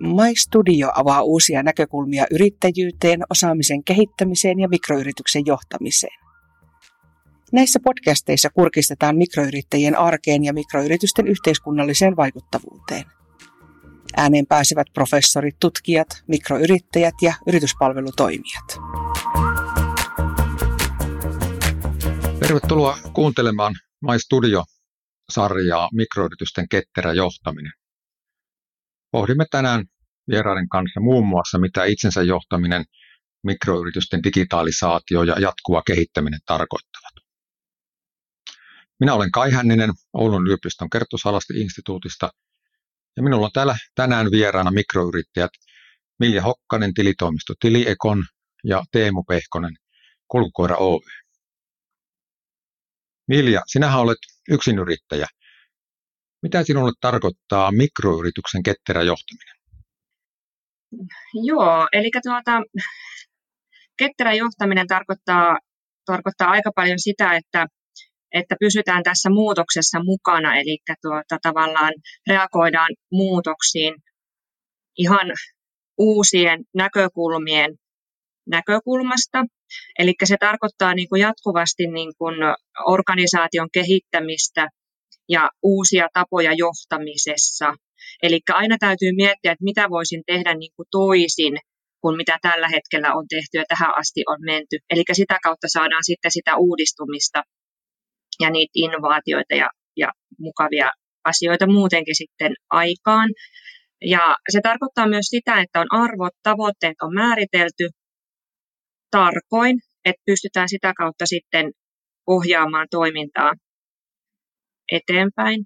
My Studio avaa uusia näkökulmia yrittäjyyteen, osaamisen kehittämiseen ja mikroyrityksen johtamiseen. Näissä podcasteissa kurkistetaan mikroyrittäjien arkeen ja mikroyritysten yhteiskunnalliseen vaikuttavuuteen. Ääneen pääsevät professorit, tutkijat, mikroyrittäjät ja yrityspalvelutoimijat. Tervetuloa kuuntelemaan My Studio-sarjaa Mikroyritysten ketterä johtaminen. Pohdimme tänään vieraiden kanssa muun muassa, mitä itsensä johtaminen, mikroyritysten digitalisaatio ja jatkuva kehittäminen tarkoittavat. Minä olen Kai Hänninen Oulun yliopiston Kerttusalasti-instituutista ja minulla on täällä tänään vieraana mikroyrittäjät Milja Hokkanen tilitoimisto Tiliekon ja Teemu Pehkonen Kulkukoira Oy. Milja, sinähän olet yksinyrittäjä. Mitä sinulle tarkoittaa mikroyrityksen ketterä johtaminen? Joo, eli tuota, ketterä johtaminen tarkoittaa, tarkoittaa aika paljon sitä, että, että pysytään tässä muutoksessa mukana, eli tuota, tavallaan reagoidaan muutoksiin ihan uusien näkökulmien näkökulmasta. Eli se tarkoittaa niin kuin jatkuvasti niin kuin organisaation kehittämistä ja uusia tapoja johtamisessa. Eli aina täytyy miettiä, että mitä voisin tehdä niin kuin toisin kuin mitä tällä hetkellä on tehty ja tähän asti on menty. Eli sitä kautta saadaan sitten sitä uudistumista ja niitä innovaatioita ja, ja mukavia asioita muutenkin sitten aikaan. Ja se tarkoittaa myös sitä, että on arvot, tavoitteet on määritelty tarkoin, että pystytään sitä kautta sitten ohjaamaan toimintaa eteenpäin.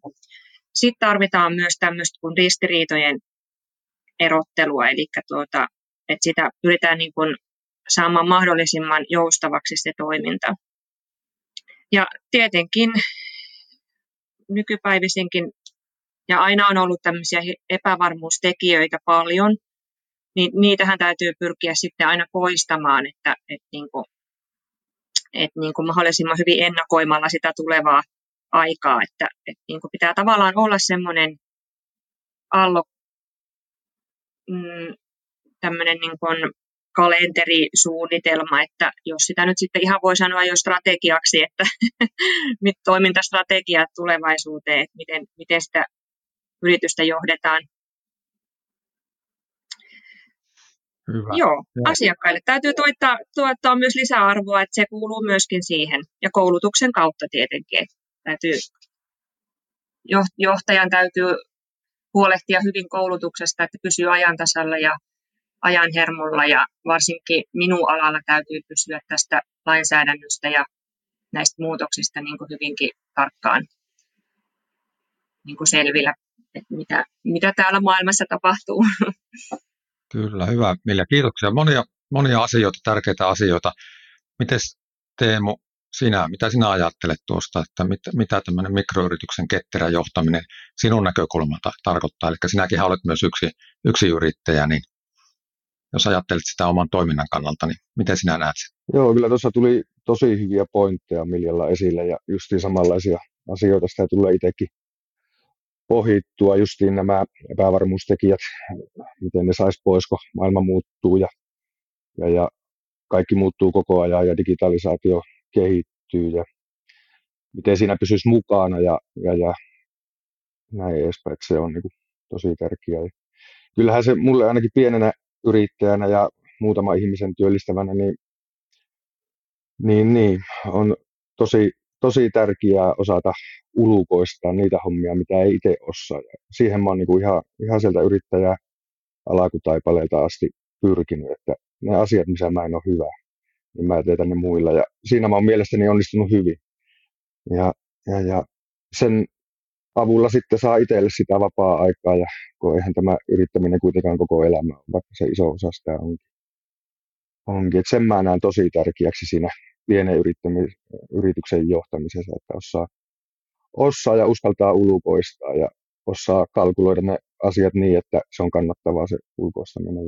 Sitten tarvitaan myös tämmöistä kuin ristiriitojen erottelua, eli tuota, että sitä pyritään niin kuin saamaan mahdollisimman joustavaksi se toiminta. Ja tietenkin nykypäivisinkin, ja aina on ollut tämmöisiä epävarmuustekijöitä paljon, niin niitähän täytyy pyrkiä sitten aina poistamaan, että, että, niin kuin, että niin kuin mahdollisimman hyvin ennakoimalla sitä tulevaa aikaa, että, että niin kuin pitää tavallaan olla semmoinen allo, mm, tämmöinen niin kuin kalenterisuunnitelma, että jos sitä nyt sitten ihan voi sanoa jo strategiaksi, että toimintastrategiat tulevaisuuteen, että miten, miten sitä yritystä johdetaan, Hyvä. Joo, Joo, asiakkaille täytyy tuottaa, tuottaa myös lisäarvoa, että se kuuluu myöskin siihen. Ja koulutuksen kautta tietenkin. Että täytyy, johtajan täytyy huolehtia hyvin koulutuksesta, että pysyy ajan tasalla ja ajan hermolla. Ja varsinkin minun alalla täytyy pysyä tästä lainsäädännöstä ja näistä muutoksista niin kuin hyvinkin tarkkaan niin kuin selvillä, että mitä, mitä täällä maailmassa tapahtuu. Kyllä, hyvä Milja. Kiitoksia. Monia, monia asioita, tärkeitä asioita. Miten Teemu, sinä, mitä sinä ajattelet tuosta, että mit, mitä tämmöinen mikroyrityksen ketterä johtaminen sinun näkökulmalta tarkoittaa? Eli sinäkin olet myös yksi, yksi yrittäjä, niin jos ajattelet sitä oman toiminnan kannalta, niin miten sinä näet sen? Joo, kyllä tuossa tuli tosi hyviä pointteja Miljalla esille ja justiin samanlaisia asioita sitä tulee itsekin ohittua justiin nämä epävarmuustekijät, miten ne saisi pois, kun maailma muuttuu ja, ja, ja kaikki muuttuu koko ajan ja digitalisaatio kehittyy ja miten siinä pysyisi mukana ja, ja, ja näin edespäin, se on niin kuin tosi tärkeää. Ja kyllähän se mulle ainakin pienenä yrittäjänä ja muutama ihmisen työllistävänä, niin, niin, niin on tosi tosi tärkeää osata ulkoistaa niitä hommia, mitä ei itse osaa. Ja siihen mä oon niin kuin ihan, ihan sieltä yrittäjä alakutaipaleelta asti pyrkinyt, että ne asiat, missä mä en ole hyvä, niin mä teen ne muilla. Ja siinä mä oon mielestäni onnistunut hyvin. Ja, ja, ja sen avulla sitten saa itselle sitä vapaa-aikaa, ja kun eihän tämä yrittäminen kuitenkaan koko elämä on, vaikka se iso osa sitä onkin. onkin. Et sen mä näen tosi tärkeäksi siinä pienen yrityksen johtamisessa, että osaa, osaa ja uskaltaa ulkoistaa ja osaa kalkuloida ne asiat niin, että se on kannattavaa se ulkoistaminen.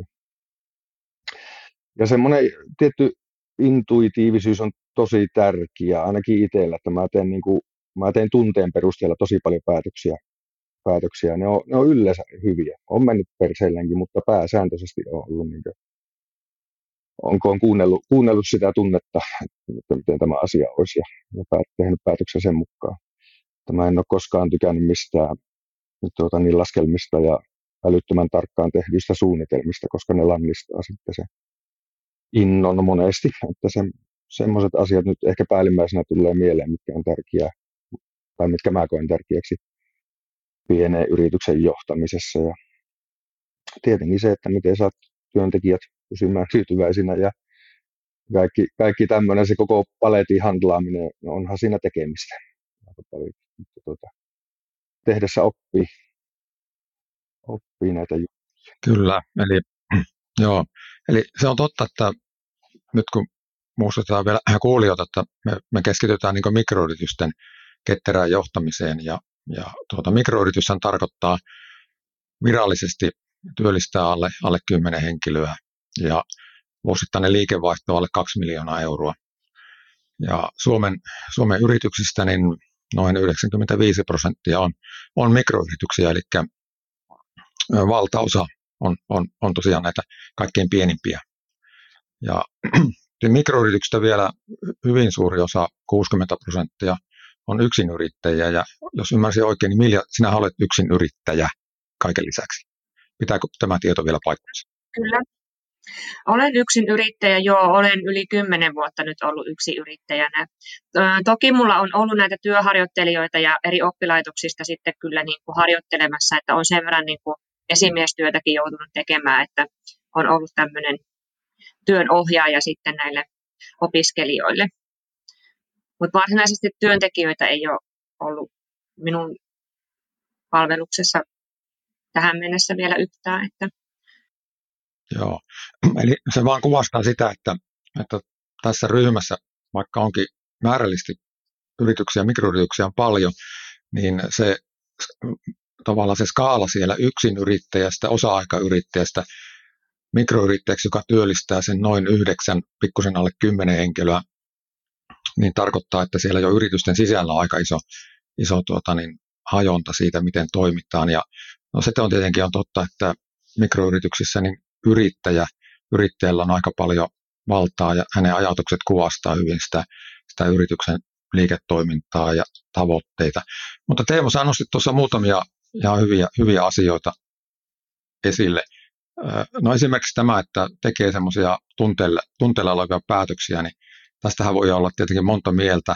Ja semmoinen tietty intuitiivisuus on tosi tärkeä, ainakin itsellä, että mä teen, niin kuin, mä teen tunteen perusteella tosi paljon päätöksiä päätöksiä. Ne on, ne on yleensä hyviä. On mennyt perseillenkin, mutta pääsääntöisesti on ollut niin kuin, onko on kuunnellut, kuunnellut sitä tunnetta, että miten tämä asia olisi ja, ja päät, tehnyt päätöksen sen mukaan. Tämä en ole koskaan tykännyt mistään tuota, niin laskelmista ja älyttömän tarkkaan tehdyistä suunnitelmista, koska ne lannistaa sitten se innon monesti, että se, semmoiset asiat nyt ehkä päällimmäisenä tulee mieleen, mitkä on tärkeää, tai mitkä mä koen tärkeäksi pienen yrityksen johtamisessa. Ja tietenkin se, että miten saat työntekijät pysymään tyytyväisinä ja kaikki, kaikki tämmöinen, se koko paletin handlaaminen, no onhan siinä tekemistä aika paljon. Tuota, tehdessä oppii, oppii näitä juttuja. Kyllä, eli, joo. eli se on totta, että nyt kun muistutetaan vielä kuulijoita, että me, me keskitytään niin mikroyritysten ketterään johtamiseen ja, ja tuota, mikroyrityshän tarkoittaa virallisesti työllistää alle, alle 10 henkilöä ja vuosittainen liikevaihto alle 2 miljoonaa euroa. Ja Suomen, Suomen yrityksistä niin noin 95 prosenttia on, on mikroyrityksiä, eli valtaosa on, on, on tosiaan näitä kaikkein pienimpiä. Ja mikroyrityksistä vielä hyvin suuri osa, 60 prosenttia, on yksinyrittäjiä. Ja jos ymmärsin oikein, niin Milja, sinä olet yksinyrittäjä kaiken lisäksi. Pitääkö tämä tieto vielä paikkansa? Kyllä. Olen yksin yrittäjä, joo, olen yli kymmenen vuotta nyt ollut yksi yrittäjänä. Toki mulla on ollut näitä työharjoittelijoita ja eri oppilaitoksista sitten kyllä niin kuin harjoittelemassa, että on sen verran niin kuin esimiestyötäkin joutunut tekemään, että on ollut tämmöinen työn ohjaaja sitten näille opiskelijoille. Mutta varsinaisesti työntekijöitä ei ole ollut minun palveluksessa tähän mennessä vielä yhtään. Että. Joo, eli se vaan kuvastaa sitä, että, että tässä ryhmässä, vaikka onkin määrällisesti yrityksiä, mikroyrityksiä on paljon, niin se tavallaan se skaala siellä yrittäjästä, osa-aikayrittäjästä, mikroyrittäjäksi, joka työllistää sen noin yhdeksän, pikkusen alle kymmenen henkilöä, niin tarkoittaa, että siellä jo yritysten sisällä on aika iso, iso tuota, niin, hajonta siitä, miten toimitaan. Ja no, se on tietenkin on totta, että mikroyrityksissä niin yrittäjä, yrittäjällä on aika paljon valtaa ja hänen ajatukset kuvastaa hyvin sitä, sitä yrityksen liiketoimintaa ja tavoitteita. Mutta Teemu, sä nostit tuossa muutamia ihan hyviä, hyviä asioita esille. No esimerkiksi tämä, että tekee semmoisia tunteilla, tunteilla olevia päätöksiä, niin tästähän voi olla tietenkin monta mieltä.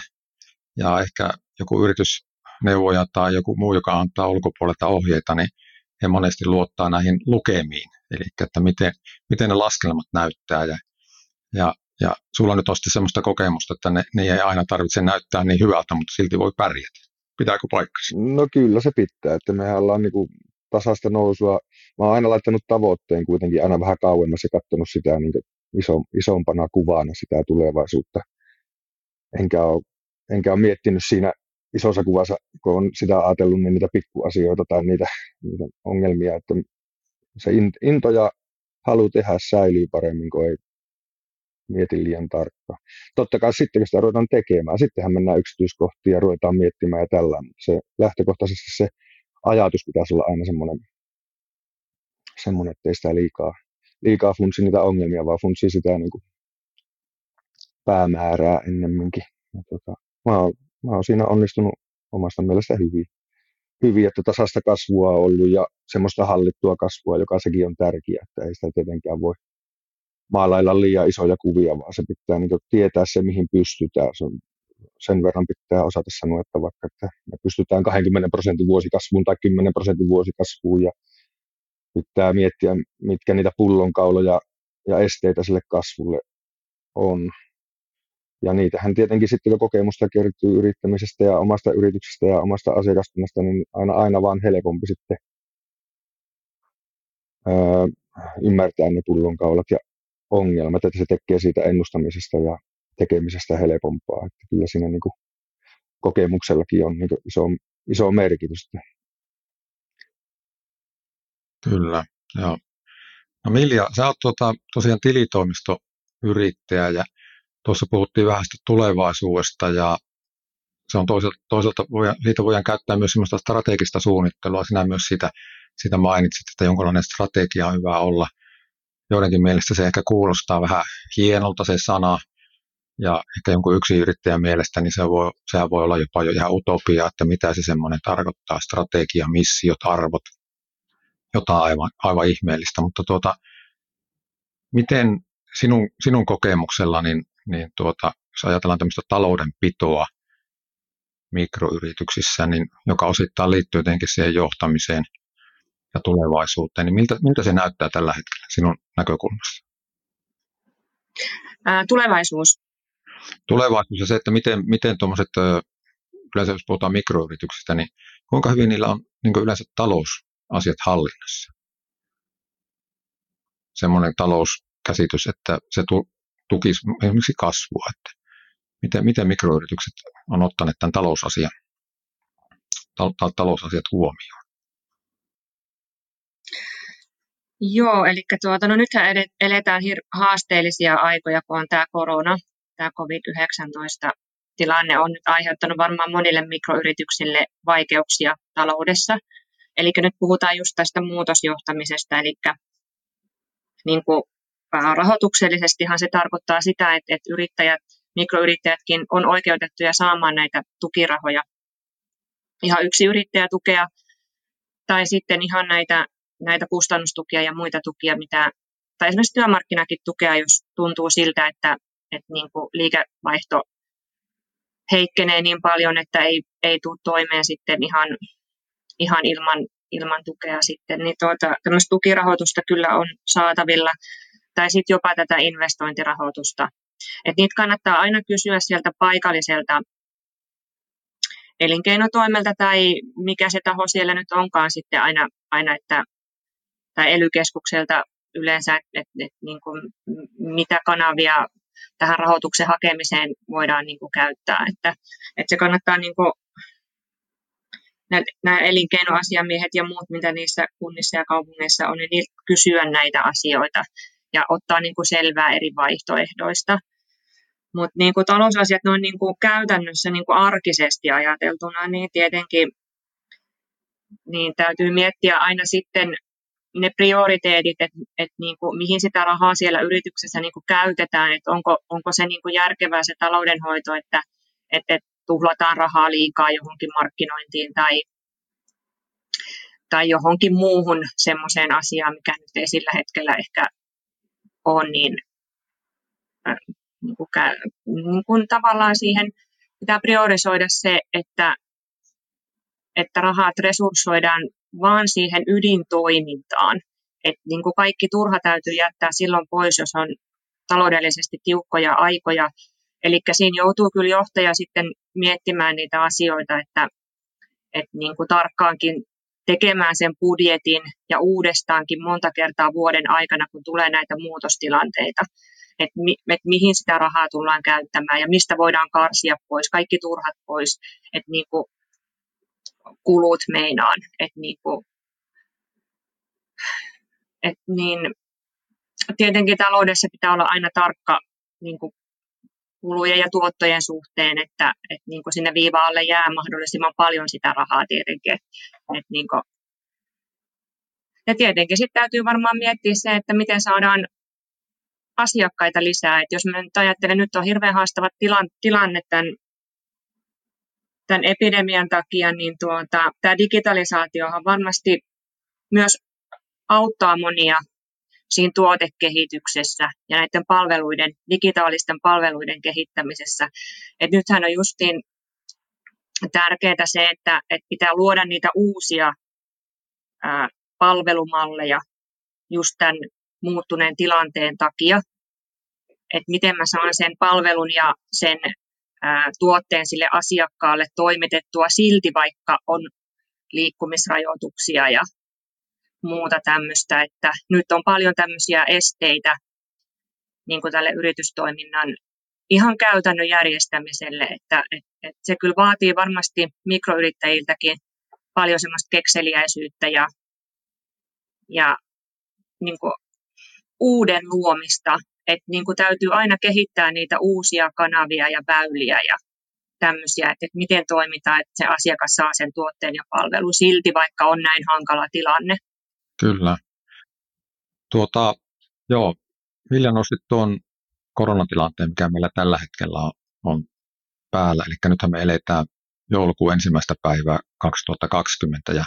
Ja ehkä joku yritysneuvoja tai joku muu, joka antaa ulkopuolelta ohjeita, niin he monesti luottaa näihin lukemiin. Eli että miten, miten ne laskelmat näyttää. Ja, ja, ja sulla nyt osti semmoista kokemusta, että ne, ne ei aina tarvitse näyttää niin hyvältä, mutta silti voi pärjätä. Pitääkö paikkansa? No kyllä se pitää, että mehän ollaan niin kuin tasasta nousua. Mä oon aina laittanut tavoitteen kuitenkin aina vähän kauemmas ja katsonut sitä niin iso, isompana kuvana sitä tulevaisuutta. Enkä ole, enkä ole miettinyt siinä isossa kuvassa, kun on sitä ajatellut, niin niitä pikkuasioita tai niitä, niitä ongelmia, että se into ja halu tehdä säilyy paremmin, kun ei mieti liian tarkkaan. Totta kai sitten, kun sitä ruvetaan tekemään, sittenhän mennään yksityiskohtiin ja ruvetaan miettimään ja tällä, mutta se lähtökohtaisesti se ajatus pitäisi olla aina semmoinen, semmoinen ettei sitä liikaa, liikaa funtsi niitä ongelmia, vaan funtsi sitä niin kuin päämäärää ennemminkin. Ja tota, mä, oon, mä oon siinä onnistunut omasta mielestä hyvin. Hyvin, että tasasta kasvua on ollut ja semmoista hallittua kasvua, joka sekin on tärkeää, että ei sitä tietenkään voi maalailla liian isoja kuvia, vaan se pitää niin tietää se, mihin pystytään. Se on, sen verran pitää osata sanoa, että vaikka että me pystytään 20 prosentin vuosikasvuun tai 10 prosentin vuosikasvuun ja pitää miettiä, mitkä niitä pullonkauloja ja esteitä sille kasvulle on. Ja niitähän tietenkin sitten, kun kokemusta kertyy yrittämisestä ja omasta yrityksestä ja omasta asiakaskunnasta, niin aina, aina vaan helpompi sitten öö, ymmärtää ne pullonkaulat ja ongelmat, että se tekee siitä ennustamisesta ja tekemisestä helpompaa. Että kyllä siinä niin kuin kokemuksellakin on niin iso, iso merkitys. Kyllä, joo. No Milja, sä oot tuota, tosiaan tilitoimistoyrittäjä ja tuossa puhuttiin vähän sitä tulevaisuudesta ja se on toisaalta, toisaalta voi, siitä voidaan käyttää myös sellaista strategista suunnittelua. Sinä myös sitä, sitä mainitsit, että jonkinlainen strategia on hyvä olla. Joidenkin mielestä se ehkä kuulostaa vähän hienolta se sana, ja ehkä jonkun yksi yrittäjän mielestä, niin se voi, sehän voi olla jopa jo ihan utopia, että mitä se semmoinen tarkoittaa, strategia, missiot, arvot, jotain aivan, aivan ihmeellistä, mutta tuota, miten sinun, sinun kokemuksella, niin, niin tuota, jos ajatellaan tämmöistä taloudenpitoa mikroyrityksissä, niin joka osittain liittyy jotenkin siihen johtamiseen ja tulevaisuuteen, niin miltä, miltä se näyttää tällä hetkellä sinun näkökulmassa? Tulevaisuus. Tulevaisuus ja se, että miten, miten tuommoiset, yleensä jos puhutaan mikroyrityksistä, niin kuinka hyvin niillä on niin yleensä talousasiat hallinnassa? Semmoinen talouskäsitys, että se tukisi esimerkiksi kasvua, että miten, miten mikroyritykset on ottaneet tämän talousasian, ta, talousasiat huomioon? Joo, eli tuota, no nythän eletään haasteellisia aikoja, kun on tämä korona, tämä COVID-19-tilanne on nyt aiheuttanut varmaan monille mikroyrityksille vaikeuksia taloudessa. Eli nyt puhutaan just tästä muutosjohtamisesta, eli niin kuin rahoituksellisestihan se tarkoittaa sitä, että, että yrittäjät mikroyrittäjätkin on oikeutettuja saamaan näitä tukirahoja. Ihan yksi yrittäjätukea tai sitten ihan näitä, näitä kustannustukia ja muita tukia, mitä, tai esimerkiksi työmarkkinakin tukea, jos tuntuu siltä, että, että niin kuin liikevaihto heikkenee niin paljon, että ei, ei tule toimeen sitten ihan, ihan ilman, ilman tukea sitten, niin tuota, tämmöistä tukirahoitusta kyllä on saatavilla, tai sitten jopa tätä investointirahoitusta. Et niitä kannattaa aina kysyä sieltä paikalliselta elinkeinotoimelta tai mikä se taho siellä nyt onkaan sitten aina, aina että, tai elykeskukselta yleensä, että et, niin kuin, mitä kanavia tähän rahoituksen hakemiseen voidaan niin kuin, käyttää. Että, että se kannattaa niin kuin, nämä elinkeinoasiamiehet ja muut, mitä niissä kunnissa ja kaupungeissa on, niin kysyä näitä asioita ja ottaa niin kuin selvää eri vaihtoehdoista. Mutta niin kuin talousasiat noin niin kuin käytännössä niin kuin arkisesti ajateltuna, niin tietenkin niin täytyy miettiä aina sitten ne prioriteetit, että et niin kuin, mihin sitä rahaa siellä yrityksessä niin kuin käytetään, että onko, onko se niin kuin järkevää se taloudenhoito, että, että tuhlataan rahaa liikaa johonkin markkinointiin tai, tai johonkin muuhun semmoiseen asiaan, mikä nyt ei sillä hetkellä ehkä on niin niin kuin, niin kuin tavallaan siihen pitää priorisoida se, että, että rahat resurssoidaan vaan siihen ydintoimintaan. Et niin kuin kaikki turha täytyy jättää silloin pois, jos on taloudellisesti tiukkoja aikoja. Eli siinä joutuu kyllä johtaja sitten miettimään niitä asioita, että, että niin kuin tarkkaankin tekemään sen budjetin ja uudestaankin monta kertaa vuoden aikana, kun tulee näitä muutostilanteita että, mi, että mihin sitä rahaa tullaan käyttämään ja mistä voidaan karsia pois, kaikki turhat pois, että niin kuin kulut meinaan, että niin kuin, että niin, tietenkin taloudessa pitää olla aina tarkka niin kuin kulujen ja tuottojen suhteen, että, että niin kuin sinne viivaalle jää mahdollisimman paljon sitä rahaa tietenkin. Että, että niin kuin, ja tietenkin sitten täytyy varmaan miettiä se, että miten saadaan asiakkaita lisää. Et jos mä nyt ajattelen, nyt on hirveän haastava tilanne tämän, tämän epidemian takia, niin tuota, tämä digitalisaatiohan varmasti myös auttaa monia siinä tuotekehityksessä ja näiden palveluiden, digitaalisten palveluiden kehittämisessä. Et nythän on justiin tärkeää se, että, että pitää luoda niitä uusia ää, palvelumalleja just tämän muuttuneen tilanteen takia, että miten mä saan sen palvelun ja sen tuotteen sille asiakkaalle toimitettua silti, vaikka on liikkumisrajoituksia ja muuta tämmöistä, että nyt on paljon tämmöisiä esteitä niin kuin tälle yritystoiminnan ihan käytännön järjestämiselle, että, että, että se kyllä vaatii varmasti mikroyrittäjiltäkin paljon semmoista kekseliäisyyttä ja, ja niin kuin uuden luomista, että niin kuin täytyy aina kehittää niitä uusia kanavia ja väyliä ja tämmöisiä, että, miten toimitaan, että se asiakas saa sen tuotteen ja palvelun silti, vaikka on näin hankala tilanne. Kyllä. Tuota, joo, Vilja nosti tuon koronatilanteen, mikä meillä tällä hetkellä on, on päällä. Eli nythän me eletään joulukuun ensimmäistä päivää 2020. Ja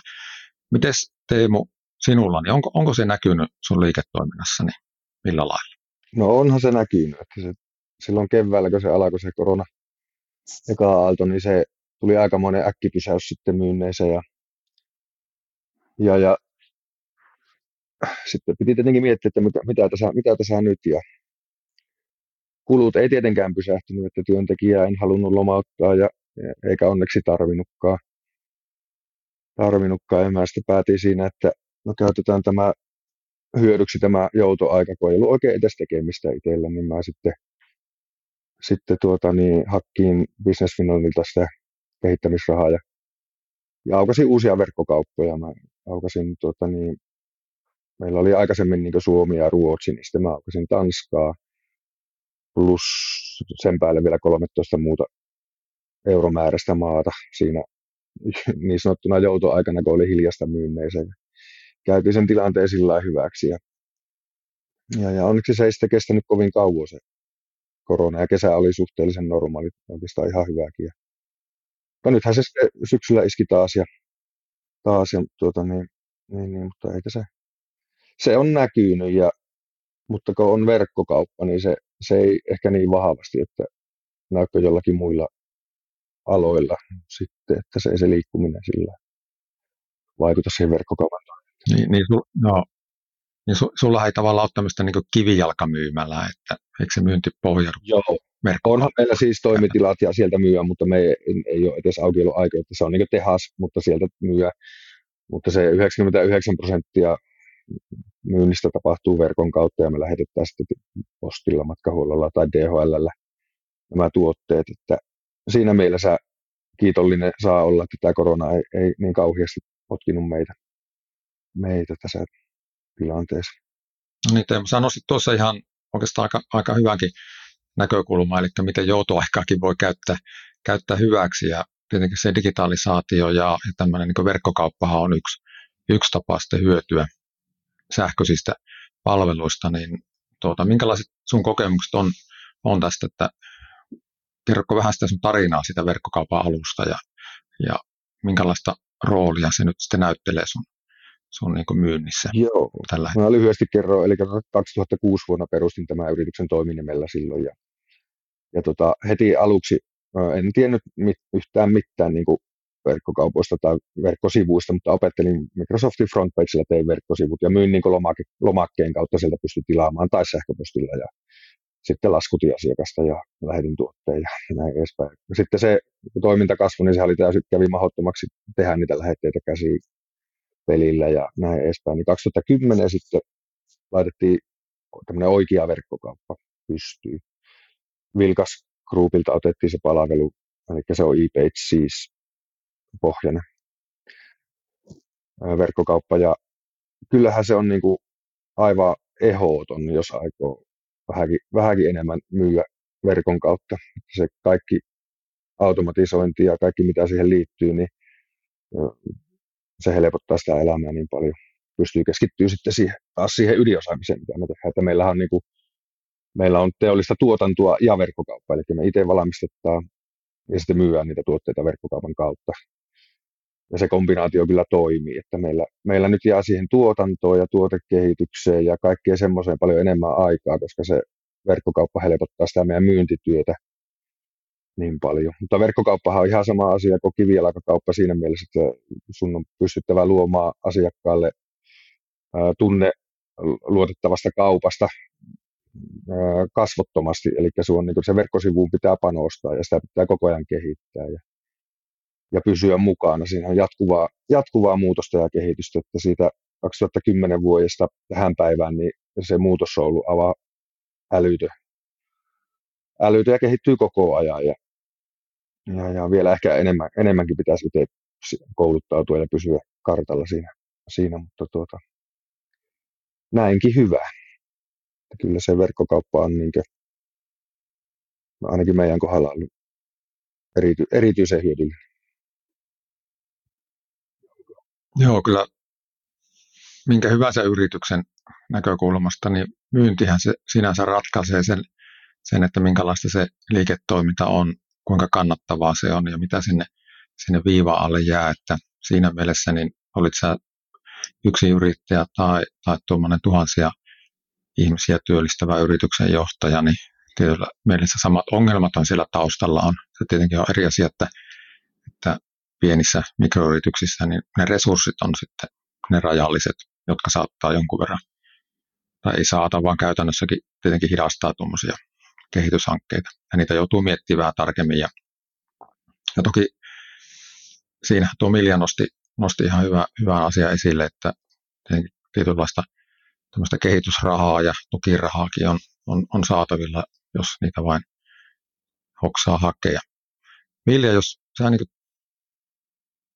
miten Teemu sinulla, niin onko, onko se näkynyt sun liiketoiminnassani millä lailla? No onhan se näkynyt. Että se, silloin keväällä, kun se alkoi se korona eka aalto, niin se tuli aikamoinen äkkipysäys sitten myynneiseen ja, ja, ja sitten piti tietenkin miettiä, että mitä, mitä, tässä, mitä tässä nyt ja kulut ei tietenkään pysähtynyt, että työntekijää en halunnut lomauttaa ja eikä onneksi tarvinnutkaan. tarvinnutkaan. Ja mä sitten päätin siinä, että no käytetään tämä hyödyksi tämä joutoaika, kun ei ollut oikein edes tekemistä itsellä, niin mä sitten, sitten tuota, niin, hakkiin Business Finlandilta sitä kehittämisrahaa ja, ja aukasin uusia verkkokauppoja. Mä aukasin, tuota, niin, meillä oli aikaisemmin niin Suomi ja Ruotsi, niin sitten mä aukasin Tanskaa plus sen päälle vielä 13 muuta euromääräistä maata siinä niin sanottuna joutoaikana, kun oli hiljasta myynneisen. Käytiin sen tilanteen sillä hyväksi. Ja, ja, ja onneksi se ei sitten kestänyt kovin kauan se korona, ja kesä oli suhteellisen normaali, oikeastaan ihan hyväkin. Ja, mutta nythän se syksyllä iski taas, ja, taas, ja tuota, niin, niin, niin, mutta eikä se, se on näkynyt, ja, mutta kun on verkkokauppa, niin se, se ei ehkä niin vahvasti, että näykö jollakin muilla aloilla sitten, että se se liikkuminen sillä vaikuta siihen verkkokaupan niin, niin, su, no, niin su, sulla ei tavallaan ole tämmöistä niin kivijalkamyymälää, että eikö se myynti pohjaudu Joo, onhan meillä siis toimitilat ja sieltä myyä, mutta me ei, ei ole edes aukioloaika, että se on niin tehas, mutta sieltä myyä. Mutta se 99 prosenttia myynnistä tapahtuu verkon kautta ja me lähetetään sitten postilla, matkahuollolla tai DHL nämä tuotteet, että siinä mielessä kiitollinen saa olla, että tämä korona ei, ei niin kauheasti potkinut meitä, meitä tässä tilanteessa. No niin, Teemu, sanoisit tuossa ihan oikeastaan aika, aika hyvänkin näkökulma, eli miten joutoaikaakin voi käyttää, käyttää hyväksi, ja tietenkin se digitalisaatio ja, ja tämmöinen niin verkkokauppahan on yksi, yksi tapa sitten hyötyä sähköisistä palveluista, niin tuota, minkälaiset sun kokemukset on, on tästä, että kerroko vähän sitä sun tarinaa sitä verkkokaupan alusta ja, ja minkälaista roolia se nyt sitten näyttelee sun, sun niin myynnissä Joo, tällä hetkellä? Mä lyhyesti kerron, eli 2006 vuonna perustin tämän yrityksen toiminimellä silloin ja, ja tota, heti aluksi en tiennyt mit, yhtään mitään niin kuin verkkokaupoista tai verkkosivuista, mutta opettelin Microsoftin frontpagella tein verkkosivut ja myin niin lomake, lomakkeen kautta sieltä pystyi tilaamaan tai sähköpostilla ja sitten laskutin asiakasta ja lähetin tuotteen ja näin edespäin. Sitten se toiminta kasvoi, niin se oli täysin, kävi mahdottomaksi tehdä niitä lähetteitä käsiin pelillä ja näin edespäin. Niin 2010 sitten laitettiin tämmöinen oikea verkkokauppa pystyyn. Vilkas Groupilta otettiin se palvelu, eli se on ePage siis pohjainen verkkokauppa ja kyllähän se on niin kuin aivan ehdoton, jos aikoo vähänkin, vähänkin enemmän myyä verkon kautta. Se kaikki automatisointi ja kaikki mitä siihen liittyy, niin se helpottaa sitä elämää niin paljon. Pystyy keskittyä sitten siihen, taas siihen ydinosaamiseen, mitä me tehdään. Että meillähän on, niin kuin, meillä on teollista tuotantoa ja verkkokauppa, eli me itse valmistetaan ja sitten myydään niitä tuotteita verkkokaupan kautta. Ja se kombinaatio kyllä toimii, että meillä, meillä nyt jää siihen tuotantoon ja tuotekehitykseen ja kaikkeen semmoiseen paljon enemmän aikaa, koska se verkkokauppa helpottaa sitä meidän myyntityötä niin paljon. Mutta verkkokauppahan on ihan sama asia kuin kivijalkakauppa siinä mielessä, että sun on pystyttävä luomaan asiakkaalle tunne luotettavasta kaupasta kasvottomasti, eli se, on, niin se verkkosivuun pitää panostaa ja sitä pitää koko ajan kehittää ja, ja pysyä mukana. Siinä on jatkuvaa, jatkuvaa muutosta ja kehitystä, että siitä 2010 vuodesta tähän päivään niin se muutos on ollut aivan älytö. älytö ja kehittyy koko ajan ja ja, ja vielä ehkä enemmän, enemmänkin pitäisi itse kouluttautua ja pysyä kartalla siinä, siinä mutta tuota, näinkin hyvä. Kyllä se verkkokauppa on niin kuin, ainakin meidän kohdalla ollut erity, erityisen hyödyllinen. Joo, kyllä minkä hyvänsä yrityksen näkökulmasta, niin myyntihän se sinänsä ratkaisee sen, sen, että minkälaista se liiketoiminta on, kuinka kannattavaa se on ja mitä sinne, sinne viiva alle jää. Että siinä mielessä niin olit sä yksi yrittäjä tai, tai tuommoinen tuhansia ihmisiä työllistävä yrityksen johtaja, niin tietyllä mielessä samat ongelmat on siellä taustalla on. Se tietenkin on eri asia, että, että pienissä mikroyrityksissä niin ne resurssit on sitten ne rajalliset, jotka saattaa jonkun verran, tai ei saata, vaan käytännössäkin tietenkin hidastaa tuommoisia kehityshankkeita. Ja niitä joutuu miettimään tarkemmin. Ja, ja toki siinä tuo Milja nosti, nosti ihan hyvä, hyvää asia esille, että tietynlaista tämmöistä kehitysrahaa ja tukirahaakin on, on, on saatavilla, jos niitä vain hoksaa hakea. Milja, jos sä niin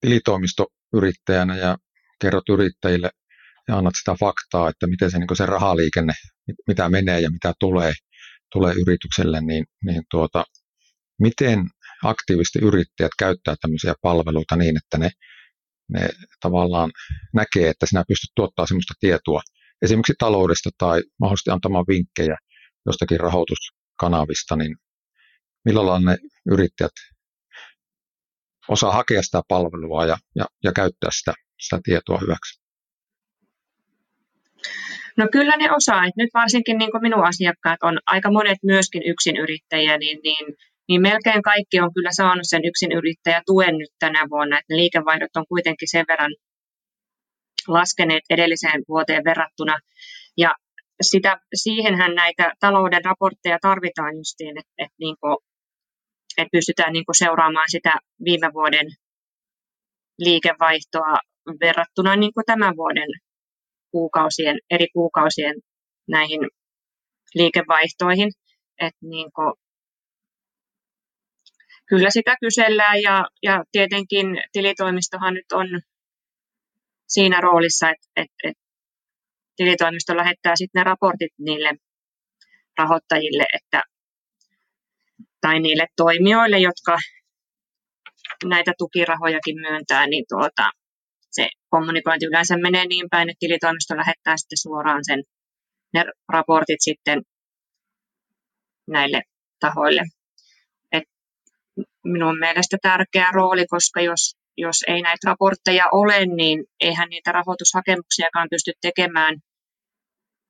tilitoimistoyrittäjänä ja kerrot yrittäjille ja annat sitä faktaa, että miten se, niin se rahaliikenne, mitä menee ja mitä tulee, tulee yritykselle, niin, niin tuota, miten aktiivisesti yrittäjät käyttää tämmöisiä palveluita niin, että ne, ne tavallaan näkee, että sinä pystyt tuottamaan sellaista tietoa esimerkiksi taloudesta tai mahdollisesti antamaan vinkkejä jostakin rahoituskanavista, niin millä lailla ne yrittäjät osaa hakea sitä palvelua ja, ja, ja käyttää sitä, sitä tietoa hyväksi? No kyllä ne osaa. Et nyt varsinkin niin minun asiakkaat on aika monet myöskin yrittäjiä, niin, niin, niin melkein kaikki on kyllä saanut sen yrittäjä tuen nyt tänä vuonna. että ne liikevaihdot on kuitenkin sen verran laskeneet edelliseen vuoteen verrattuna. Ja sitä, siihenhän näitä talouden raportteja tarvitaan justiin, että, että, niin kuin, että pystytään niin kuin seuraamaan sitä viime vuoden liikevaihtoa verrattuna niin kuin tämän vuoden kuukausien, eri kuukausien näihin liikevaihtoihin. että niin kuin, kyllä sitä kysellään ja, ja tietenkin tilitoimistohan nyt on siinä roolissa, että, että, että tilitoimisto lähettää sitten ne raportit niille rahoittajille että, tai niille toimijoille, jotka näitä tukirahojakin myöntää, niin tuota, kommunikointi yleensä menee niin päin, että tilitoimisto lähettää sitten suoraan sen, ne raportit sitten näille tahoille. Et minun mielestä tärkeä rooli, koska jos, jos ei näitä raportteja ole, niin eihän niitä rahoitushakemuksiakaan pysty tekemään,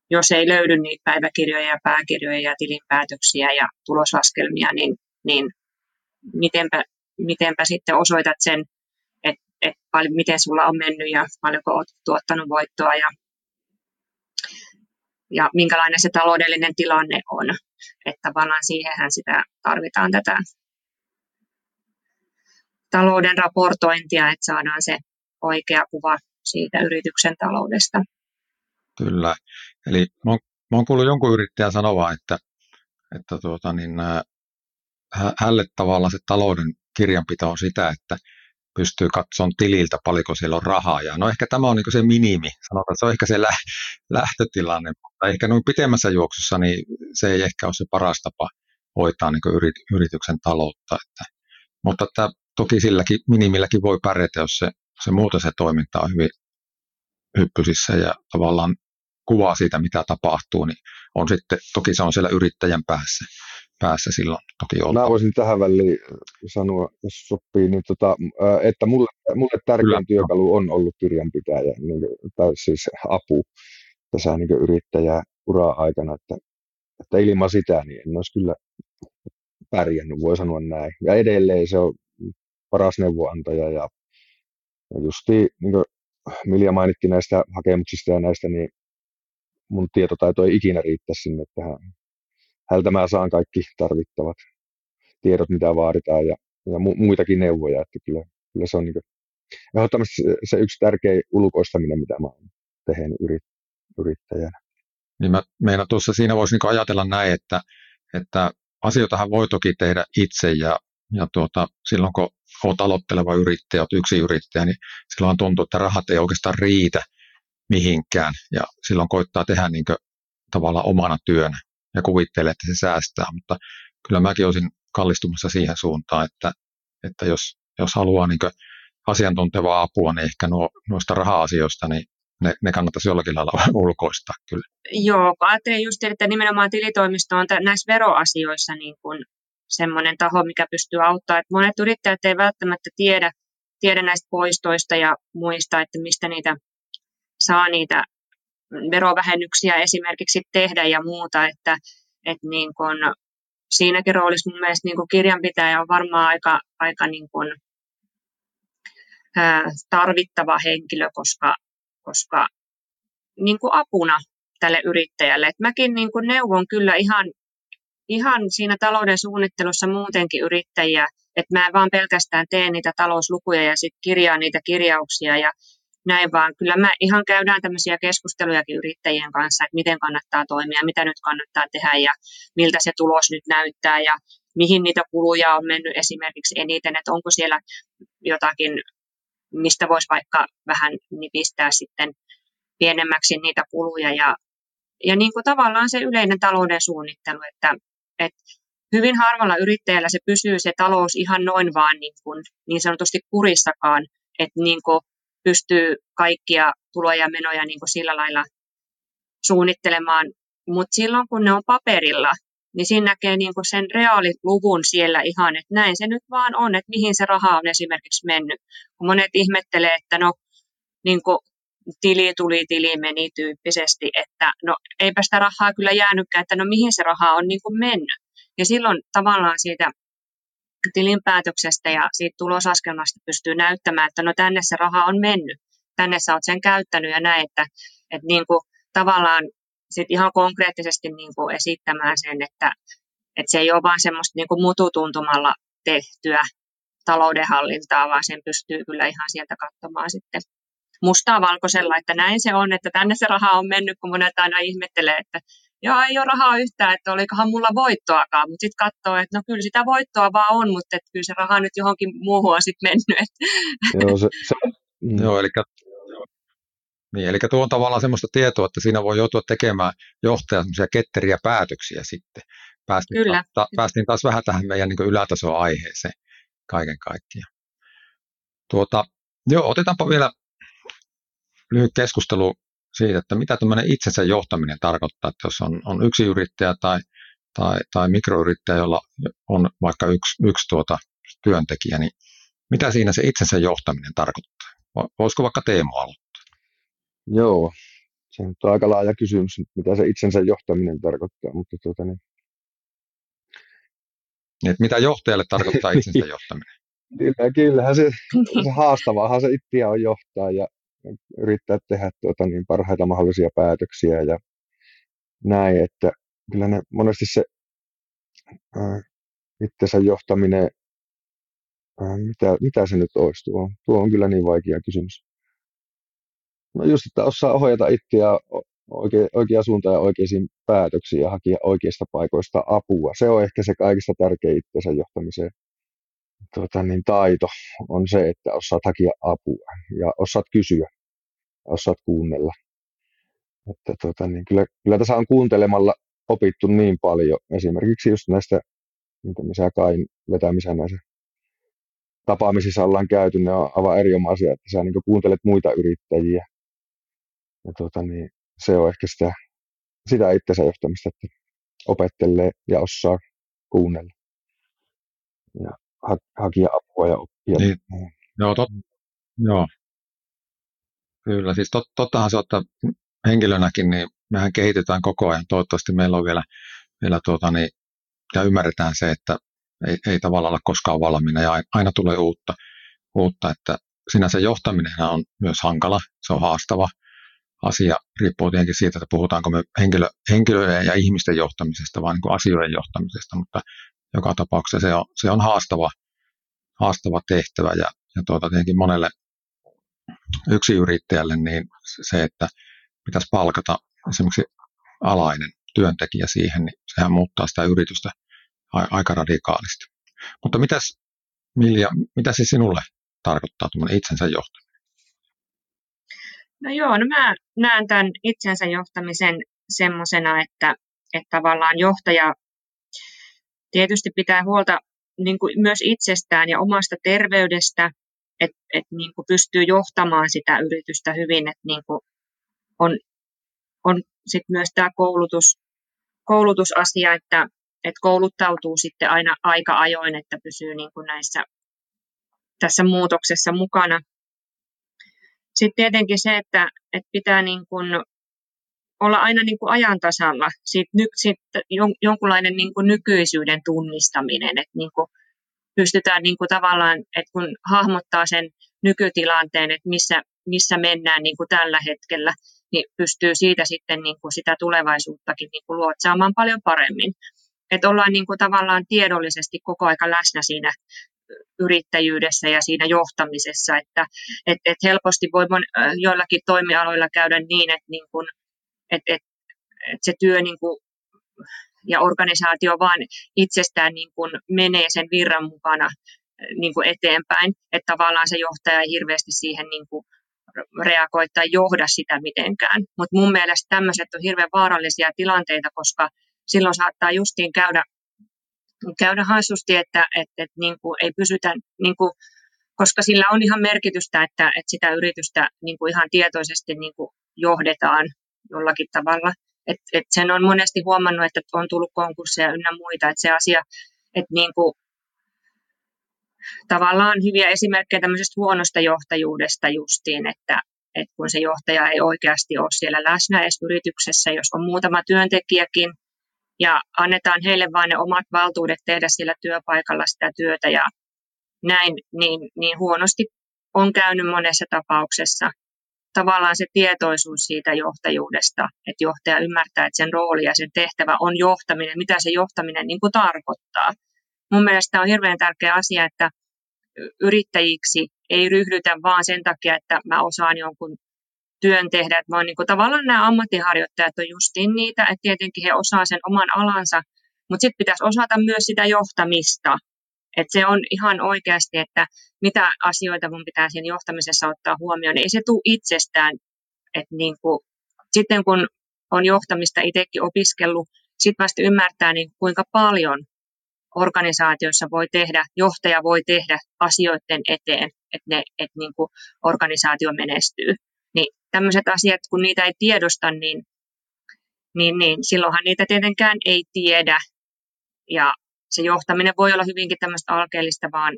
jos ei löydy niitä päiväkirjoja ja pääkirjoja ja tilinpäätöksiä ja tuloslaskelmia, niin, niin mitenpä, mitenpä sitten osoitat sen että paljon, miten sulla on mennyt ja paljonko olet tuottanut voittoa ja, ja minkälainen se taloudellinen tilanne on. Että tavallaan siihenhän sitä tarvitaan tätä talouden raportointia, että saadaan se oikea kuva siitä yrityksen taloudesta. Kyllä. Eli mä oon, mä oon kuullut jonkun yrittäjän sanoa, että, että tuota, niin, hälle tavallaan se talouden kirjanpito on sitä, että pystyy katsomaan tililtä, paljonko siellä on rahaa. Ja no ehkä tämä on niin se minimi, sanotaan, että se on ehkä se lähtötilanne, mutta ehkä noin pitemmässä juoksussa niin se ei ehkä ole se paras tapa hoitaa niin yrityksen taloutta. Että, mutta että toki silläkin minimilläkin voi pärjätä, jos se, se muuten se toiminta on hyvin hyppysissä ja tavallaan kuvaa siitä, mitä tapahtuu, niin on sitten, toki se on siellä yrittäjän päässä päässä silloin toki olla. Mä voisin tähän väliin sanoa, jos sopii, niin tota, että mulle, mulle tärkein Kyllä. työkalu on ollut kirjanpitäjä, niin, tai siis apu tässä niin yrittäjä uraa aikana, että, että ilman sitä niin en olisi kyllä pärjännyt, voi sanoa näin. Ja edelleen se on paras neuvoantaja ja, ja justi, niin kuin Milja mainitti näistä hakemuksista ja näistä, niin mun tietotaito ei ikinä riittäisi sinne tähän häneltä mä saan kaikki tarvittavat tiedot, mitä vaaditaan ja, ja mu- muitakin neuvoja, että kyllä, kyllä se on niin ehdottomasti se, se yksi tärkeä ulkoistaminen, mitä mä oon tehnyt yrit, yrittäjänä. Niin mä meinaan tuossa siinä voisi niin ajatella näin, että, että asioitahan voi toki tehdä itse ja, ja tuota, silloin kun olet aloitteleva yrittäjä, olet yksi yrittäjä, niin silloin tuntuu, että rahat ei oikeastaan riitä mihinkään ja silloin koittaa tehdä niin tavallaan omana työnä ja kuvittelee, että se säästää, mutta kyllä mäkin olisin kallistumassa siihen suuntaan, että että jos, jos haluaa niin asiantuntevaa apua, niin ehkä nuo, noista raha-asioista, niin ne, ne kannattaisi jollakin lailla ulkoistaa kyllä. Joo, ajattelin just, että nimenomaan tilitoimisto on näissä veroasioissa niin kuin semmoinen taho, mikä pystyy auttamaan. Että monet yrittäjät ei välttämättä tiedä, tiedä näistä poistoista ja muista, että mistä niitä saa niitä verovähennyksiä esimerkiksi tehdä ja muuta, että, että niin kun, siinäkin roolissa mun mielestä niin kirjanpitäjä on varmaan aika, aika niin kun, ää, tarvittava henkilö, koska, koska niin kuin apuna tälle yrittäjälle. Et mäkin niin kuin neuvon kyllä ihan, ihan siinä talouden suunnittelussa muutenkin yrittäjiä, että mä en vaan pelkästään tee niitä talouslukuja ja sitten kirjaa niitä kirjauksia ja näin, vaan. Kyllä mä ihan käydään tämmöisiä keskustelujakin yrittäjien kanssa, että miten kannattaa toimia, mitä nyt kannattaa tehdä ja miltä se tulos nyt näyttää ja mihin niitä kuluja on mennyt esimerkiksi eniten, että onko siellä jotakin, mistä voisi vaikka vähän nipistää sitten pienemmäksi niitä kuluja. Ja, ja niin kuin tavallaan se yleinen talouden suunnittelu, että, että hyvin harvalla yrittäjällä se pysyy se talous ihan noin vaan niin, kuin, niin sanotusti kurissakaan, että niin kuin pystyy kaikkia tuloja ja menoja niin kuin sillä lailla suunnittelemaan. Mutta silloin kun ne on paperilla, niin siinä näkee niin kuin sen reaaliluvun siellä ihan, että näin se nyt vaan on, että mihin se raha on esimerkiksi mennyt. Kun monet ihmettelee, että no niin kuin tili tuli, tili meni tyyppisesti, että no eipä sitä rahaa kyllä jäänytkään, että no mihin se raha on niin kuin mennyt. Ja silloin tavallaan siitä tilinpäätöksestä ja siitä tulosaskelmasta pystyy näyttämään, että no tänne se raha on mennyt, tänne sä oot sen käyttänyt ja näin, että, että niin kuin tavallaan sit ihan konkreettisesti niin kuin esittämään sen, että, että se ei ole vain semmoista niin kuin mututuntumalla tehtyä taloudenhallintaa, vaan sen pystyy kyllä ihan sieltä katsomaan sitten mustaa valkoisella, että näin se on, että tänne se raha on mennyt, kun monet aina ihmettelee, että joo, ei ole rahaa yhtään, että olikohan mulla voittoakaan, mutta sitten katsoo, että no kyllä sitä voittoa vaan on, mutta että kyllä se raha nyt johonkin muuhun on sitten mennyt. Joo, se, se, mm. joo, eli niin, eli tuo on tavallaan sellaista tietoa, että siinä voi joutua tekemään johtaja semmoisia ketteriä päätöksiä sitten. Päästiin, Kyllä. Ta, päästiin taas vähän tähän meidän niin ylätason aiheeseen kaiken kaikkiaan. Tuota, joo, otetaanpa vielä lyhyt keskustelu siitä, että mitä tämmöinen itsensä johtaminen tarkoittaa, että jos on, on yksi yrittäjä tai, tai, tai mikroyrittäjä, jolla on vaikka yksi, yksi tuota työntekijä, niin mitä siinä se itsensä johtaminen tarkoittaa? Voisiko vaikka Teemu aloittaa? Joo, se on aika laaja kysymys, mitä se itsensä johtaminen tarkoittaa, mutta tuota niin. Niin, että mitä johtajalle tarkoittaa itsensä johtaminen? Kyllä, kyllähän se, se haastavaahan se itseä on johtaa ja yrittää tehdä tuota, niin parhaita mahdollisia päätöksiä ja näin, että kyllä ne, monesti se ää, itsensä johtaminen, ää, mitä, mitä se nyt olisi tuo? Tuo on kyllä niin vaikea kysymys. No just, että osaa ohjata itseä oikea, oikea suuntaan ja oikeisiin päätöksiin ja hakea oikeista paikoista apua. Se on ehkä se kaikista tärkein itsensä johtamiseen tuota, niin taito on se, että osaat hakea apua ja osaat kysyä osaat kuunnella. Että tota, niin kyllä, kyllä tässä on kuuntelemalla opittu niin paljon. Esimerkiksi just näistä, mitä me Kain vetämisiä näissä tapaamisissa ollaan käyty, ne on aivan erinomaisia, että sä niin kuuntelet muita yrittäjiä. Ja tota, niin, se on ehkä sitä, sitä itsensä johtamista, että opettelee ja osaa kuunnella ja ha- hakia apua ja oppia. Niin. Joo, tot, joo, Kyllä, siis tot, tottahan se, että henkilönäkin niin mehän kehitetään koko ajan. Toivottavasti meillä on vielä, vielä tuota, niin, ja ymmärretään se, että ei, ei tavallaan ole koskaan valmiina ja aina tulee uutta, uutta että sinänsä johtaminen on myös hankala, se on haastava asia, riippuu tietenkin siitä, että puhutaanko me henkilö, henkilöiden ja ihmisten johtamisesta vai niin asioiden johtamisesta, mutta joka tapauksessa se on, se on haastava, haastava tehtävä ja, ja tuota, tietenkin monelle yksi yrittäjälle, niin se, että pitäisi palkata esimerkiksi alainen työntekijä siihen, niin sehän muuttaa sitä yritystä aika radikaalisti. Mutta mitäs, Milja, mitä se sinulle tarkoittaa tuommoinen itsensä johtaminen? No joo, no mä näen tämän itsensä johtamisen semmoisena, että, että tavallaan johtaja tietysti pitää huolta niin kuin myös itsestään ja omasta terveydestä, että et niin kuin pystyy johtamaan sitä yritystä hyvin, että niin kuin on, on sit myös tämä koulutus, koulutusasia, että, että kouluttautuu sitten aina aika ajoin, että pysyy niin kuin näissä tässä muutoksessa mukana. Sitten tietenkin se, että, että pitää niin kuin olla aina niin kuin ajan tasalla, siitä, siitä jonkunlainen niin kuin nykyisyyden tunnistaminen, että niin kuin pystytään niin kuin tavallaan, että kun hahmottaa sen nykytilanteen, että missä, missä mennään niin kuin tällä hetkellä, niin pystyy siitä sitten niin kuin sitä tulevaisuuttakin niin kuin luotsaamaan paljon paremmin. Että ollaan niin kuin tavallaan tiedollisesti koko aika läsnä siinä yrittäjyydessä ja siinä johtamisessa, että et, et helposti voi joillakin toimialoilla käydä niin, että niin kuin, et, et, et se työ niin kuin, ja organisaatio vaan itsestään niin kuin menee sen virran mukana niin kuin eteenpäin, että tavallaan se johtaja ei hirveästi siihen niin kuin reagoi tai johda sitä mitenkään. Mutta mun mielestä tämmöiset on hirveän vaarallisia tilanteita, koska silloin saattaa justiin käydä, käydä hassusti, että et, et, niin kuin ei pysytä, niin kuin, koska sillä on ihan merkitystä, että, että sitä yritystä niin kuin ihan tietoisesti niin kuin johdetaan jollakin tavalla. Et, et sen on monesti huomannut, että on tullut konkursseja ynnä muita, että se asia, että niin kuin, tavallaan hyviä esimerkkejä tämmöisestä huonosta johtajuudesta justiin, että, että kun se johtaja ei oikeasti ole siellä läsnä edes yrityksessä, jos on muutama työntekijäkin, ja annetaan heille vain ne omat valtuudet tehdä sillä työpaikalla sitä työtä ja näin, niin, niin huonosti on käynyt monessa tapauksessa. Tavallaan se tietoisuus siitä johtajuudesta, että johtaja ymmärtää, että sen rooli ja sen tehtävä on johtaminen, mitä se johtaminen niin kuin tarkoittaa. Mun mielestä on hirveän tärkeä asia, että yrittäjiksi ei ryhdytä vaan sen takia, että mä osaan jonkun työn tehdä, vaan niin kuin tavallaan nämä ammattiharjoittajat on justiin niitä, että tietenkin he osaa sen oman alansa, mutta sitten pitäisi osata myös sitä johtamista. Että se on ihan oikeasti, että mitä asioita mun pitää siinä johtamisessa ottaa huomioon, niin ei se tule itsestään. Että niin kuin, sitten kun on johtamista itsekin opiskellut, sitten vasta ymmärtää, niin kuinka paljon organisaatioissa voi tehdä, johtaja voi tehdä asioiden eteen, että, ne, että niin kuin organisaatio menestyy. Niin tämmöiset asiat, kun niitä ei tiedosta, niin, niin, niin silloinhan niitä tietenkään ei tiedä. Ja se johtaminen voi olla hyvinkin tämmöistä alkeellista, vaan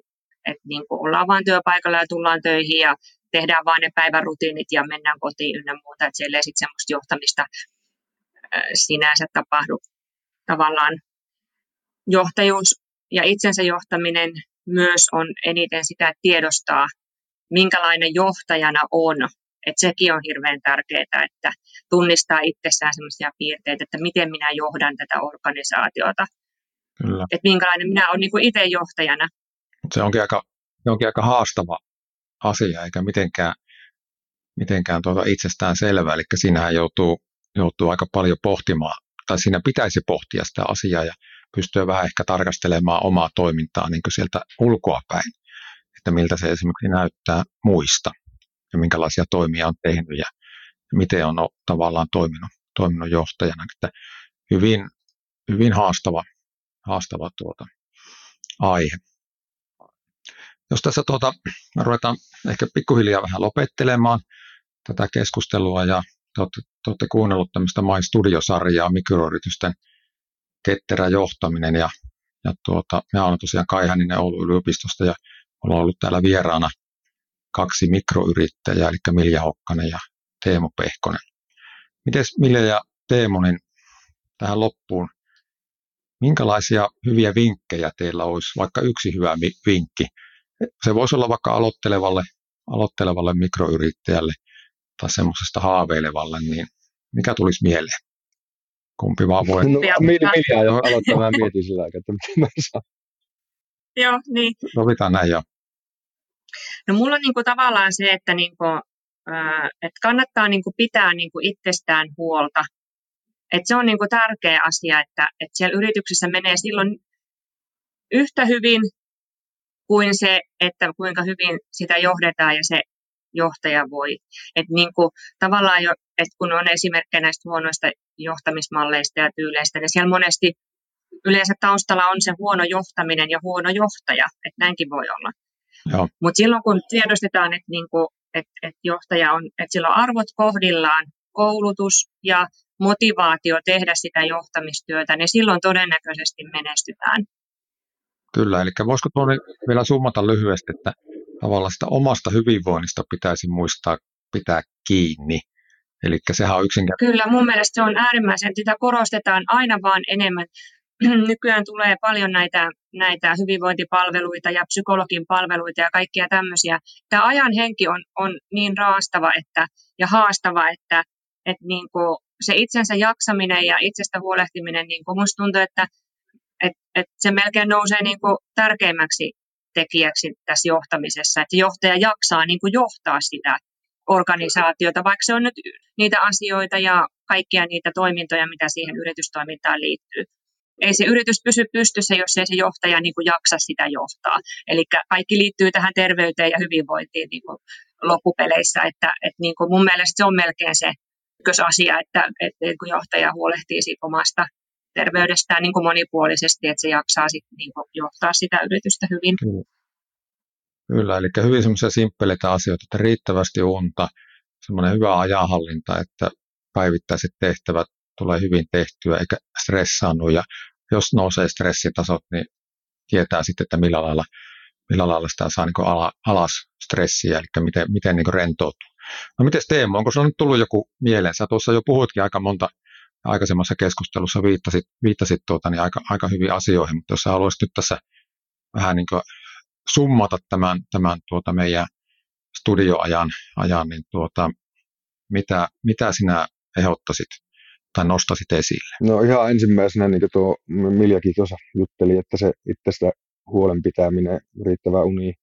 että niin kuin ollaan vain työpaikalla ja tullaan töihin ja tehdään vain ne päivärutiinit ja mennään kotiin ynnä muuta. Että siellä ei sitten semmoista johtamista sinänsä tapahdu tavallaan johtajuus ja itsensä johtaminen myös on eniten sitä, että tiedostaa, minkälainen johtajana on. Että sekin on hirveän tärkeää, että tunnistaa itsessään sellaisia piirteitä, että miten minä johdan tätä organisaatiota. Kyllä. Että minkälainen minä olen niin kuin itse johtajana. Se onkin aika, se onkin aika haastava asia, eikä mitenkään, mitenkään tuota itsestään selvää. Eli siinähän joutuu, joutuu aika paljon pohtimaan, tai siinä pitäisi pohtia sitä asiaa ja pystyä vähän ehkä tarkastelemaan omaa toimintaa niin kuin sieltä ulkoa päin, että miltä se esimerkiksi näyttää muista ja minkälaisia toimia on tehnyt ja miten on tavallaan toiminut, toiminut johtajana. Että hyvin, hyvin haastava, haastava tuota, aihe. Jos tässä tuota, ruvetaan ehkä pikkuhiljaa vähän lopettelemaan tätä keskustelua ja te olette, te olette kuunnellut tämmöistä My Studio-sarjaa mikroyritysten ketterä johtaminen ja, ja tuota, me olen tosiaan Kai Hänninen Oulun yliopistosta ja ollaan ollut täällä vieraana kaksi mikroyrittäjää, eli Milja Hokkanen ja Teemu Pehkonen. Miten Milja ja Teemu, niin tähän loppuun, minkälaisia hyviä vinkkejä teillä olisi, vaikka yksi hyvä vinkki? Se voisi olla vaikka aloittelevalle, aloittelevalle mikroyrittäjälle tai semmoisesta haaveilevalle, niin mikä tulisi mieleen? Kumpi vaan voi. No, Milja jo aloittaa, mä mietin sillä aikaa, että miten mä saan. Joo, niin. Sovitaan näin jo. No mulla on niin kuin tavallaan se, että, niin kuin, äh, että kannattaa niin kuin pitää niin kuin itsestään huolta. Että se on niin kuin tärkeä asia, että, että siellä yrityksessä menee silloin yhtä hyvin kuin se, että kuinka hyvin sitä johdetaan ja se johtaja voi. Että niin kuin, tavallaan jo, että kun on esimerkkejä näistä huonoista johtamismalleista ja tyyleistä, niin siellä monesti yleensä taustalla on se huono johtaminen ja huono johtaja, että näinkin voi olla. Mutta silloin kun tiedostetaan, että niinku, et, et johtaja on, että sillä on arvot kohdillaan, koulutus ja motivaatio tehdä sitä johtamistyötä, niin silloin todennäköisesti menestytään. Kyllä, eli voisiko tuonne vielä summata lyhyesti, että tavallaan sitä omasta hyvinvoinnista pitäisi muistaa pitää kiinni. Eli sehän on yksinkertaisesti. Kyllä, mun mielestä se on äärimmäisen, sitä korostetaan aina vaan enemmän. Nykyään tulee paljon näitä, näitä hyvinvointipalveluita ja psykologin palveluita ja kaikkia tämmöisiä. Tämä ajan henki on, on niin raastava että, ja haastava, että, että niin kuin se itsensä jaksaminen ja itsestä huolehtiminen, niin kuin musta tuntuu, että et, et se melkein nousee niin kuin tärkeimmäksi tekijäksi tässä johtamisessa, että johtaja jaksaa niin kuin johtaa sitä organisaatiota, vaikka se on nyt niitä asioita ja kaikkia niitä toimintoja, mitä siihen yritystoimintaan liittyy. Ei se yritys pysy pystyssä, jos ei se johtaja niin kuin jaksa sitä johtaa. Eli kaikki liittyy tähän terveyteen ja hyvinvointiin niin kuin loppupeleissä. Että, että niin kuin mun mielestä se on melkein se ykkösasia, että, että kun johtaja huolehtii siitä omasta terveydestään niin kuin monipuolisesti, että se jaksaa sit niin kuin johtaa sitä yritystä hyvin. Kyllä. Kyllä, eli hyvin semmoisia simppeleitä asioita, että riittävästi unta, semmoinen hyvä ajanhallinta, että päivittäiset tehtävät tulee hyvin tehtyä eikä stressaannu ja jos nousee stressitasot, niin tietää sitten, että millä lailla, millä lailla sitä saa niin ala, alas stressiä, eli miten, miten niin rentoutuu. No miten Teemu, onko sinulla nyt tullut joku mieleen? Sä tuossa jo puhuitkin aika monta aikaisemmassa keskustelussa viittasit, viittasit tuota, niin aika, aika hyviin asioihin, mutta jos haluaisit nyt tässä vähän niin summata tämän, tämän tuota meidän studioajan, ajan, niin tuota, mitä, mitä sinä ehdottaisit tai nostasit esille? No ihan ensimmäisenä, niin kuin tuo Miljakin tuossa jutteli, että se itsestä huolen pitäminen, riittävä uni,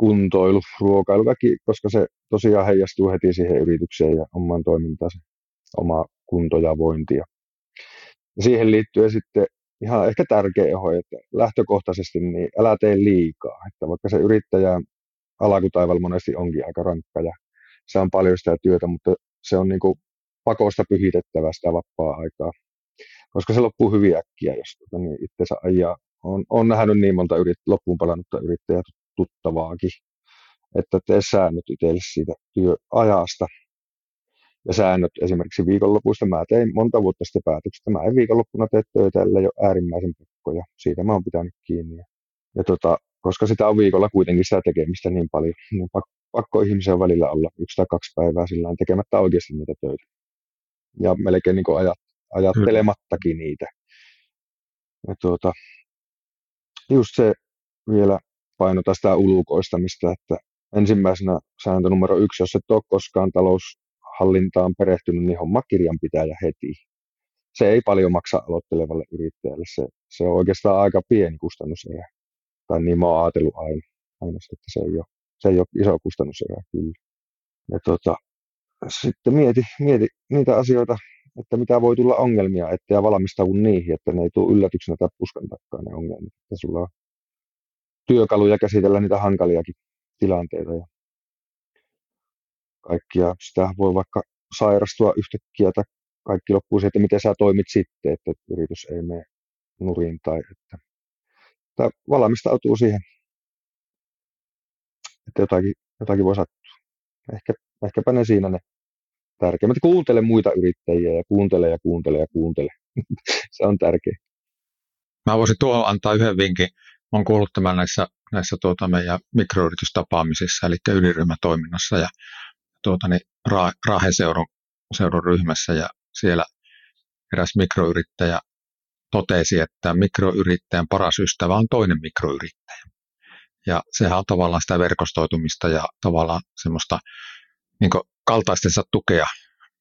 kuntoilu, ruokailu, kaikki, koska se tosiaan heijastuu heti siihen yritykseen ja omaan toimintaan, se oma kunto ja vointi. Ja siihen liittyen sitten ihan ehkä tärkeä eho, että lähtökohtaisesti niin älä tee liikaa. Että vaikka se yrittäjä alkutaival monesti onkin aika rankka ja se on paljon sitä työtä, mutta se on niin pakosta pyhitettävä sitä vapaa-aikaa, koska se loppuu hyvin äkkiä, jos tuota, niin itsensä ajaa. On, on nähnyt niin monta yrit, loppuun palannutta yrittäjää tuttavaakin, että tee säännöt itselle siitä työajasta ja säännöt esimerkiksi viikonlopuista. Mä tein monta vuotta sitten päätöksestä. Mä en viikonloppuna tee töitä, ellei ole äärimmäisen pakko ja siitä mä oon pitänyt kiinni. Ja, ja tota, koska sitä on viikolla kuitenkin sitä tekemistä niin paljon, niin pakko, ihmisen välillä olla yksi tai kaksi päivää sillä tekemättä oikeasti niitä töitä. Ja melkein niin ajat, ajattelemattakin niitä. Ja tuota, just se vielä painota sitä ulkoistamista, että ensimmäisenä sääntö numero yksi, jos et ole koskaan talous, hallintaan perehtynyt, niin homma kirjanpitäjä heti. Se ei paljon maksa aloittelevalle yrittäjälle. Se, se on oikeastaan aika pieni kustannuserä. Tai niin mä oon ajatellut aina, aina että se ei, ole, se ei ole iso kustannuserä kyllä. Ja tota, sitten mieti, mieti niitä asioita, että mitä voi tulla ongelmia, ettei valmistaudu niihin, että ne ei tule yllätyksenä tai puskan takkaan ne ongelmat. Että sulla on työkaluja käsitellä niitä hankaliakin tilanteita ja kaikkia. Sitä voi vaikka sairastua yhtäkkiä tai kaikki loppuu siihen, että miten sä toimit sitten, että yritys ei mene nurin tai että, että valmistautuu siihen, että jotakin, jotakin voi sattua. Ehkä, ehkäpä ne siinä ne tärkeimmät. Kuuntele muita yrittäjiä ja kuuntele ja kuuntele ja kuuntele. Se on tärkeä. Mä voisin tuohon antaa yhden vinkin. Olen kuullut tämän näissä, näissä tuota meidän mikroyritystapaamisissa, eli ydinryhmätoiminnassa. Ja tuota, niin, Ra- Raheseudun seudun ryhmässä ja siellä eräs mikroyrittäjä totesi, että mikroyrittäjän paras ystävä on toinen mikroyrittäjä. Ja sehän on tavallaan sitä verkostoitumista ja tavallaan semmoista niin kaltaistensa tukea,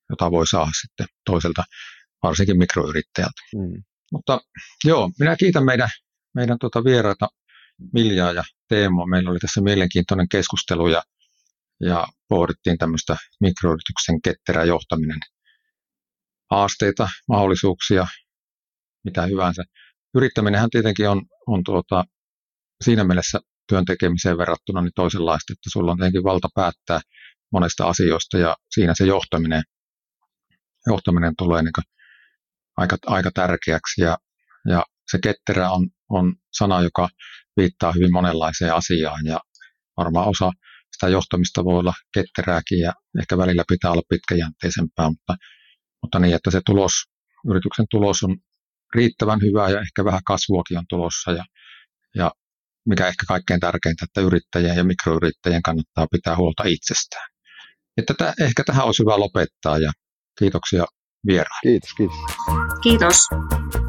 jota voi saada sitten toiselta, varsinkin mikroyrittäjältä. Mm. Mutta joo, minä kiitän meidän, meidän tuota vieraita Miljaa ja Teemoa. Meillä oli tässä mielenkiintoinen keskustelu ja ja pohdittiin tämmöistä mikroyrityksen ketterä johtaminen, haasteita, mahdollisuuksia, mitä hyvänsä. Yrittäminenhän tietenkin on, on tuota, siinä mielessä työn tekemiseen verrattuna niin toisenlaista, että sulla on tietenkin valta päättää monesta asioista ja siinä se johtaminen, johtaminen tulee niin aika, aika tärkeäksi ja, ja se ketterä on, on sana, joka viittaa hyvin monenlaiseen asiaan ja varmaan osa sitä johtamista voi olla ketterääkin ja ehkä välillä pitää olla pitkäjänteisempää, mutta, mutta niin, että se tulos, yrityksen tulos on riittävän hyvä ja ehkä vähän kasvuakin on tulossa ja, ja mikä ehkä kaikkein tärkeintä, että yrittäjien ja mikroyrittäjien kannattaa pitää huolta itsestään. Että tätä, ehkä tähän olisi hyvä lopettaa ja kiitoksia vieraan. Kiitos, kiitos. Kiitos.